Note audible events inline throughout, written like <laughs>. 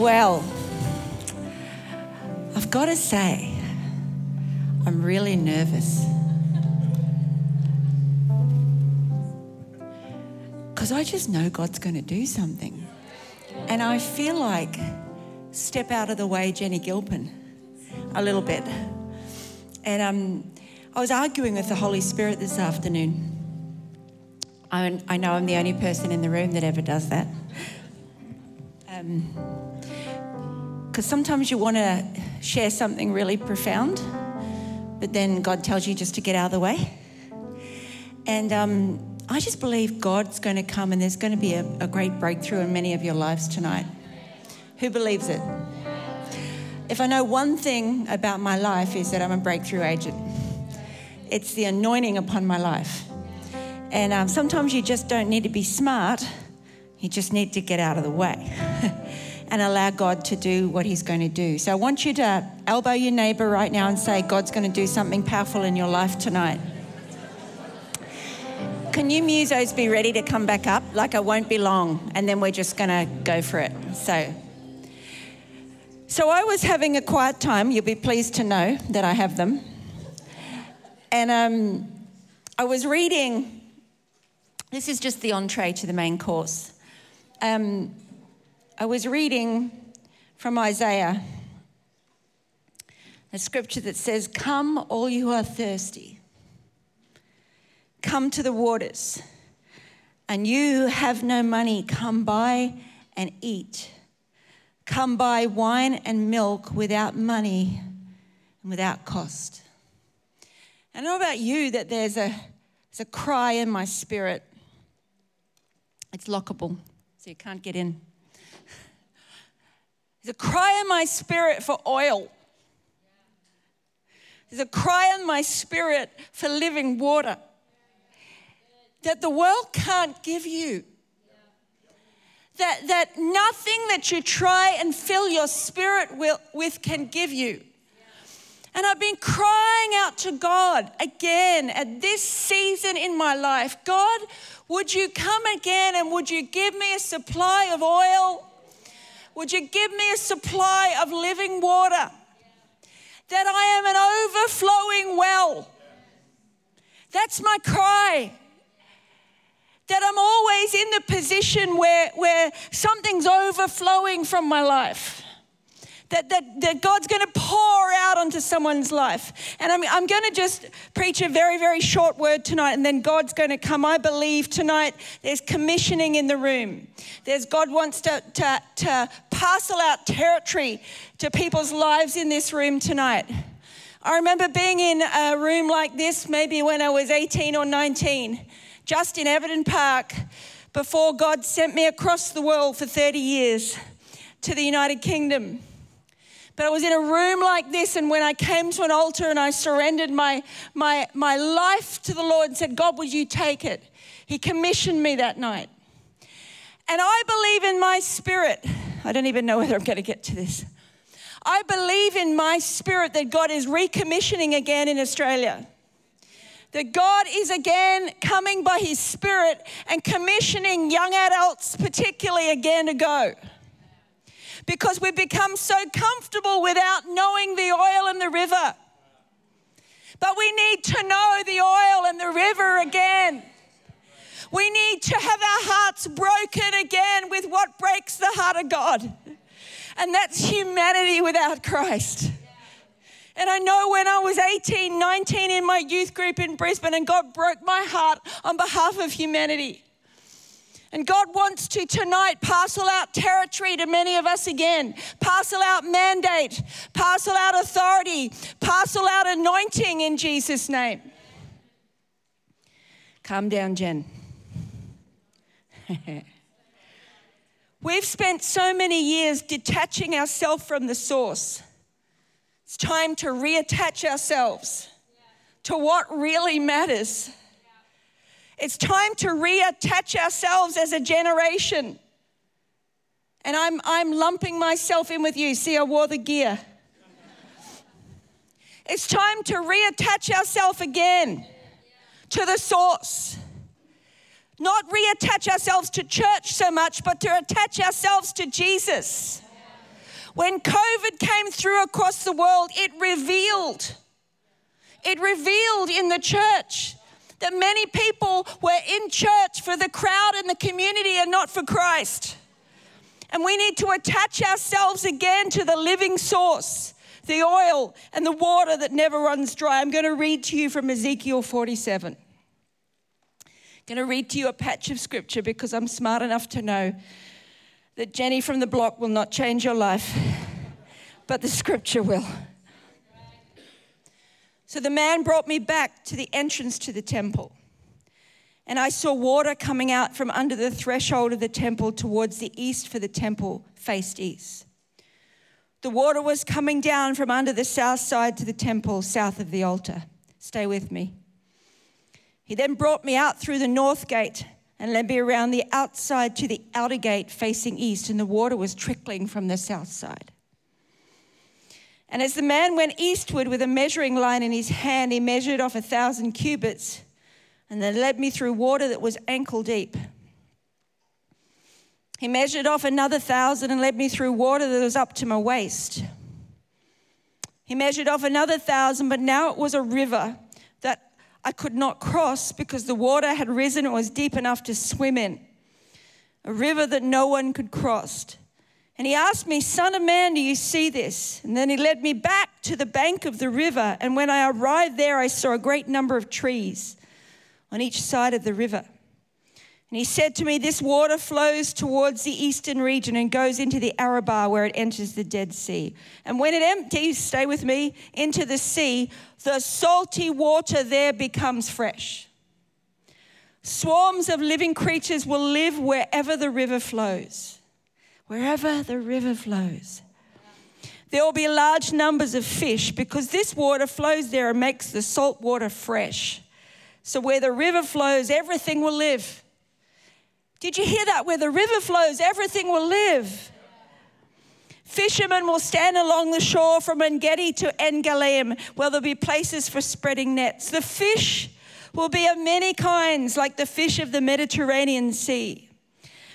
Well, I've got to say, I'm really nervous. Because I just know God's going to do something. And I feel like step out of the way, Jenny Gilpin, a little bit. And um, I was arguing with the Holy Spirit this afternoon. I, I know I'm the only person in the room that ever does that. Because um, sometimes you want to share something really profound, but then God tells you just to get out of the way. And um, I just believe God's going to come and there's going to be a, a great breakthrough in many of your lives tonight. Who believes it? If I know one thing about my life is that I'm a breakthrough agent. It's the anointing upon my life. And um, sometimes you just don't need to be smart, you just need to get out of the way <laughs> and allow God to do what He's going to do. So I want you to elbow your neighbor right now and say, God's going to do something powerful in your life tonight. Can you musos be ready to come back up? Like I won't be long, and then we're just going to go for it. So, so I was having a quiet time. You'll be pleased to know that I have them. And um, I was reading this is just the entree to the main course. Um, I was reading from Isaiah, a scripture that says, Come, all you who are thirsty, come to the waters, and you who have no money, come buy and eat. Come buy wine and milk without money and without cost. I know about you that there's a, there's a cry in my spirit it's lockable, so you can't get in. There's a cry in my spirit for oil. There's a cry in my spirit for living water that the world can't give you. That, that nothing that you try and fill your spirit with can give you. And I've been crying out to God again at this season in my life God, would you come again and would you give me a supply of oil? Would you give me a supply of living water? That I am an overflowing well. That's my cry. That I'm always in the position where, where something's overflowing from my life that, that, that God's going to pour out onto someone's life. And I'm, I'm going to just preach a very, very short word tonight, and then God's going to come. I believe tonight there's commissioning in the room. There's God wants to, to, to parcel out territory to people's lives in this room tonight. I remember being in a room like this maybe when I was 18 or 19, just in Everton Park, before God sent me across the world for 30 years to the United Kingdom. But I was in a room like this, and when I came to an altar and I surrendered my, my, my life to the Lord and said, God, would you take it? He commissioned me that night. And I believe in my spirit, I don't even know whether I'm going to get to this. I believe in my spirit that God is recommissioning again in Australia. That God is again coming by His Spirit and commissioning young adults, particularly, again to go because we've become so comfortable without knowing the oil and the river. But we need to know the oil and the river again. We need to have our hearts broken again with what breaks the heart of God, and that's humanity without Christ. And I know when I was 18, 19 in my youth group in Brisbane, and God broke my heart on behalf of humanity. And God wants to tonight parcel out territory to many of us again, parcel out mandate, parcel out authority, parcel out anointing in Jesus' name. Calm down, Jen. <laughs> We've spent so many years detaching ourselves from the source. It's time to reattach ourselves to what really matters. It's time to reattach ourselves as a generation. And I'm, I'm lumping myself in with you. See, I wore the gear. It's time to reattach ourselves again to the source. Not reattach ourselves to church so much, but to attach ourselves to Jesus. When COVID came through across the world, it revealed, it revealed in the church that many people were in church for the crowd and the community and not for Christ. And we need to attach ourselves again to the living source, the oil and the water that never runs dry. I'm going to read to you from Ezekiel 47. I'm going to read to you a patch of scripture because I'm smart enough to know that Jenny from the block will not change your life, but the scripture will. So the man brought me back to the entrance to the temple. And I saw water coming out from under the threshold of the temple towards the east, for the temple faced east. The water was coming down from under the south side to the temple, south of the altar. Stay with me. He then brought me out through the north gate and led me around the outside to the outer gate facing east, and the water was trickling from the south side. And as the man went eastward with a measuring line in his hand, he measured off a thousand cubits and then led me through water that was ankle deep. He measured off another thousand and led me through water that was up to my waist. He measured off another thousand, but now it was a river that I could not cross because the water had risen and was deep enough to swim in. A river that no one could cross. And he asked me, Son of man, do you see this? And then he led me back to the bank of the river. And when I arrived there, I saw a great number of trees on each side of the river. And he said to me, This water flows towards the eastern region and goes into the Arabah where it enters the Dead Sea. And when it empties, stay with me, into the sea, the salty water there becomes fresh. Swarms of living creatures will live wherever the river flows wherever the river flows. There will be large numbers of fish because this water flows there and makes the salt water fresh. So, where the river flows, everything will live. Did you hear that? Where the river flows, everything will live. Fishermen will stand along the shore from Engedi to Eneglaim, where there'll be places for spreading nets. The fish will be of many kinds, like the fish of the Mediterranean Sea.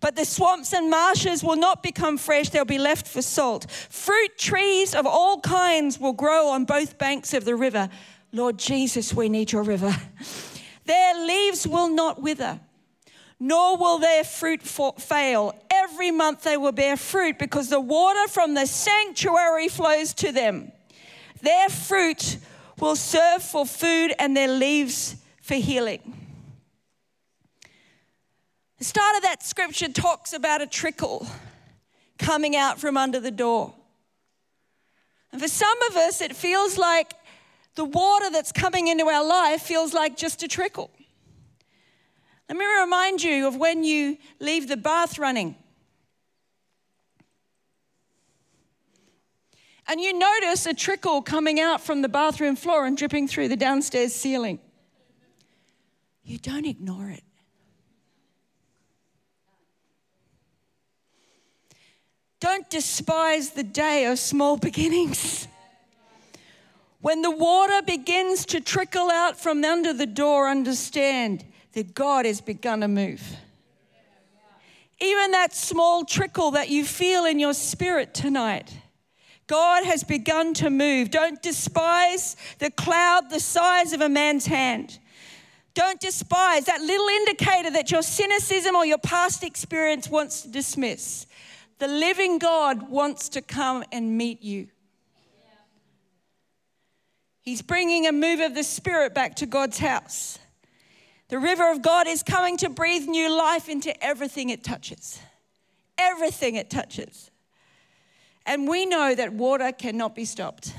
But the swamps and marshes will not become fresh, they'll be left for salt. Fruit trees of all kinds will grow on both banks of the river. Lord Jesus, we need your river. <laughs> Their leaves will not wither, nor will their fruit fail. Every month they will bear fruit because the water from the sanctuary flows to them. Their fruit will serve for food and their leaves for healing. Start of that scripture talks about a trickle coming out from under the door. And for some of us, it feels like the water that's coming into our life feels like just a trickle. Let me remind you of when you leave the bath running. And you notice a trickle coming out from the bathroom floor and dripping through the downstairs ceiling. You don't ignore it. Don't despise the day of small <laughs> beginnings. When the water begins to trickle out from under the door, understand that God has begun to move. Even that small trickle that you feel in your spirit tonight, God has begun to move. Don't despise the cloud the size of a man's hand. Don't despise that little indicator that your cynicism or your past experience wants to dismiss. The living God wants to come and meet you. He's bringing a move of the Spirit back to God's house. The river of God is coming to breathe new life into everything it touches. Everything it touches. And we know that water cannot be stopped.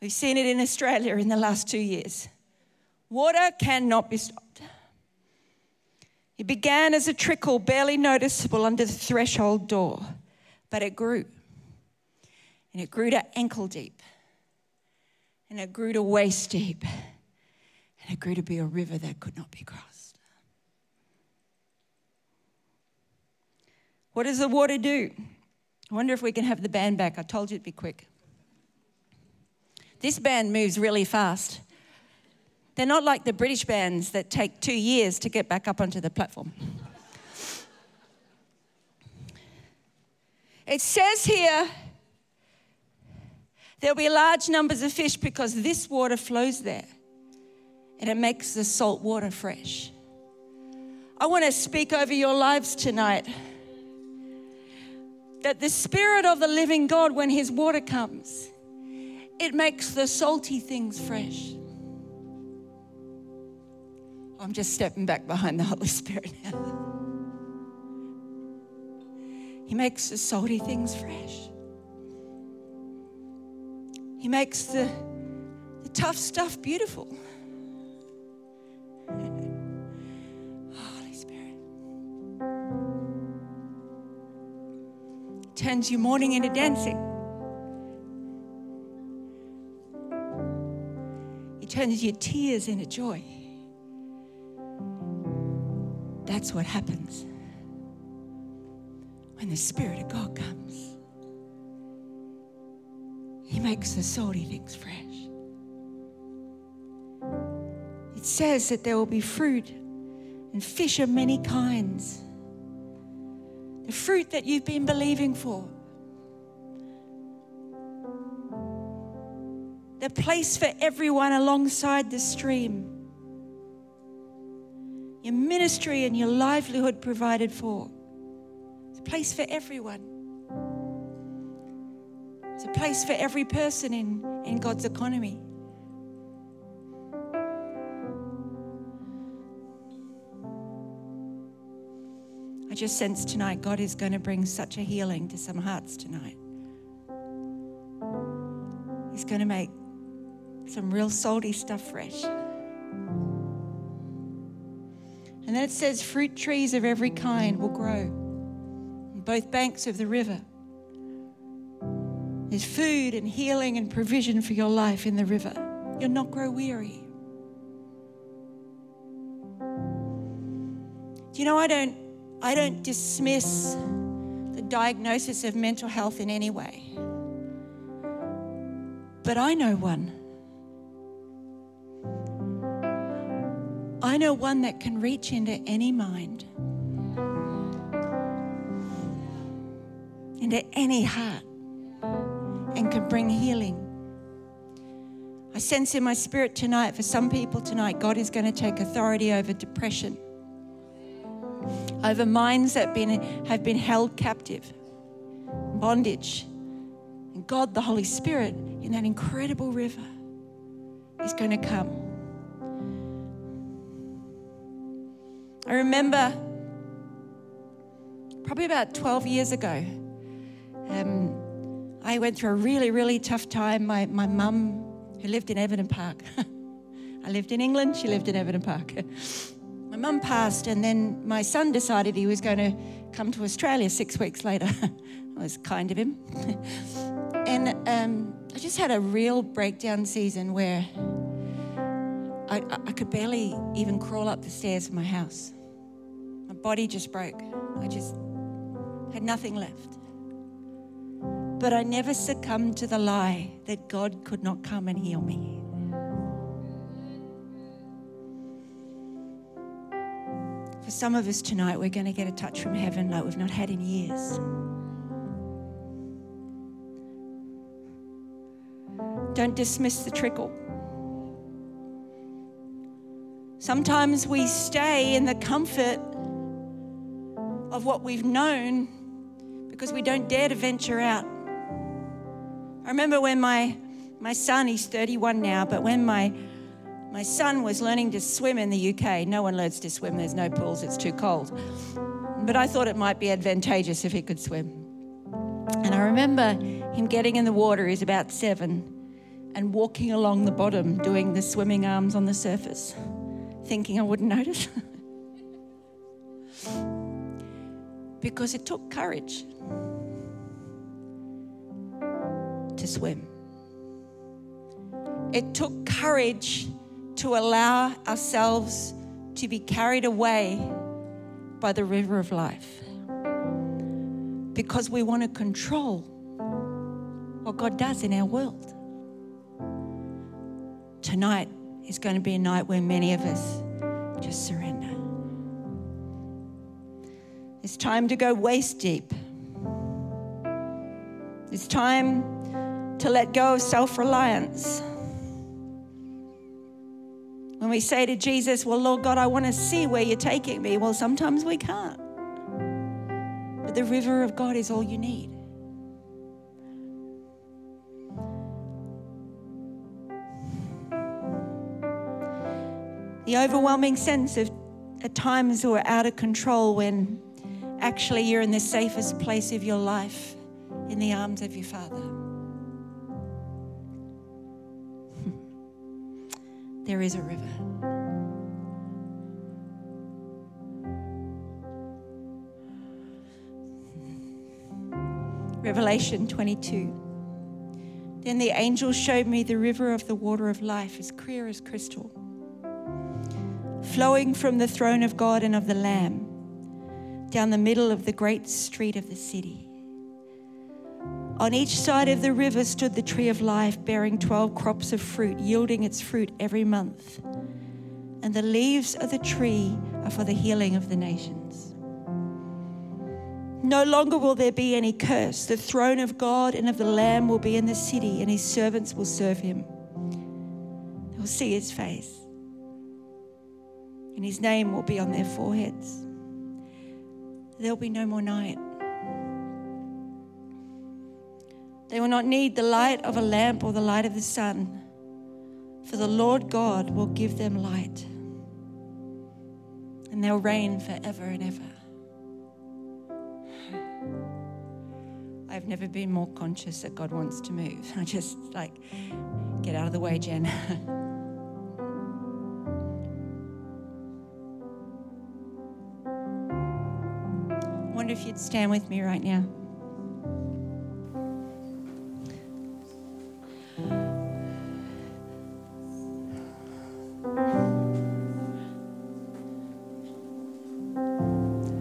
We've seen it in Australia in the last two years. Water cannot be stopped. It began as a trickle, barely noticeable under the threshold door, but it grew. And it grew to ankle deep. And it grew to waist deep. And it grew to be a river that could not be crossed. What does the water do? I wonder if we can have the band back. I told you it'd be quick. This band moves really fast. They're not like the British bands that take two years to get back up onto the platform. It says here There'll be large numbers of fish because this water flows there and it makes the salt water fresh. I want to speak over your lives tonight that the Spirit of the living God, when His water comes, it makes the salty things fresh. I'm just stepping back behind the Holy Spirit now. He makes the salty things fresh. He makes the, the tough stuff beautiful. Holy Spirit. Turns your mourning into dancing. He turns your tears into joy. That's what happens when the Spirit of God comes. He makes the salty things fresh. It says that there will be fruit and fish of many kinds. The fruit that you've been believing for. The place for everyone alongside the stream. Your ministry and your livelihood provided for It's a place for everyone. It's a place for every person in, in God's economy. I just sense tonight God is going to bring such a healing to some hearts tonight. He's going to make some real salty stuff fresh. And then it says, fruit trees of every kind will grow on both banks of the river. There's food and healing and provision for your life in the river. You'll not grow weary. Do you know I don't I don't dismiss the diagnosis of mental health in any way. But I know one. I know one that can reach into any mind into any heart and can bring healing. I sense in my spirit tonight, for some people tonight, God is going to take authority over depression, over minds that been, have been held captive, bondage. And God, the Holy Spirit, in that incredible river, is going to come. I remember probably about 12 years ago, um, I went through a really, really tough time. My, my mum, who lived in Everton Park, <laughs> I lived in England, she lived in Everton Park. <laughs> my mum passed, and then my son decided he was going to come to Australia six weeks later. <laughs> that was kind of him. and um, I just had a real breakdown season where I, I could barely even crawl up the stairs of my house. Body just broke. I just had nothing left. But I never succumbed to the lie that God could not come and heal me. For some of us tonight, we're going to get a touch from heaven like we've not had in years. Don't dismiss the trickle. Sometimes we stay in the comfort of what we've known because we don't dare to venture out. I remember when my, my son, he's 31 now, but when my, my son was learning to swim in the UK, no one learns to swim, there's no pools, it's too cold. But I thought it might be advantageous if he could swim. And I remember him getting in the water, he's about seven, and walking along the bottom, doing the swimming arms on the surface, thinking I wouldn't notice. <laughs> because it took courage to swim. It took courage to allow ourselves to be carried away by the river of life because we want to control what God does in our world. Tonight is going to be a night where many of us just surrender. It's time to go waist deep. It's time to let go of self reliance. When we say to Jesus, Well, Lord God, I want to see where you're taking me, well, sometimes we can't. But the river of God is all you need. The overwhelming sense of at times we're out of control when actually you're in the safest place of your life in the arms of your Father. <laughs> there is a river. Revelation 22. Then the angel showed me the river of the water of life, as clear as crystal, flowing from the throne of God and of the Lamb down the middle of the great street of the city. On each side of the river stood the tree of life, bearing 12 crops of fruit, yielding its fruit every month. And the leaves of the tree are for the healing of the nations. No longer will there be any curse. The throne of God and of the Lamb will be in the city, and his servants will serve him. They will see his face, and his name will be on their foreheads. There'll be no more night. They will not need the light of a lamp or the light of the sun, for the Lord God will give them light, and they'll reign forever and ever. I've never been more conscious that God wants to move. <laughs> I just like, get out of the way, Jen. <laughs> wonder if you'd stand with me right now.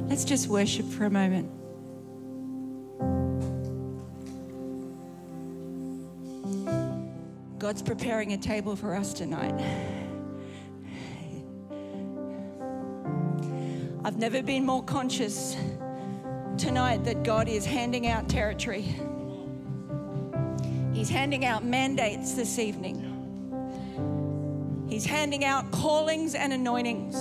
Let's just worship for a moment. God's preparing a table for us tonight. I've never been more conscious tonight that God is handing out territory. He's handing out mandates this evening. He's handing out callings and anointings.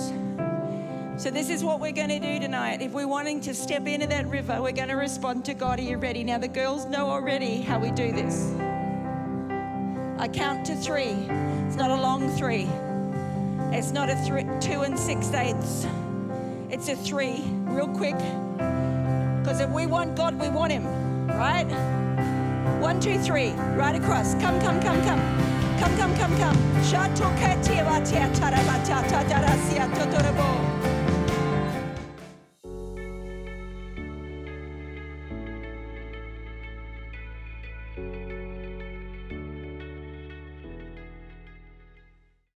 So, this is what we're going to do tonight. If we're wanting to step into that river, we're going to respond to God. Are you ready? Now, the girls know already how we do this. I count to three. It's not a long three, it's not a three, two and six eighths. It's a three, real quick. Because if we want God, we want Him, right? One, two, three, right across. Come, come, come, come. Come, come, come, come.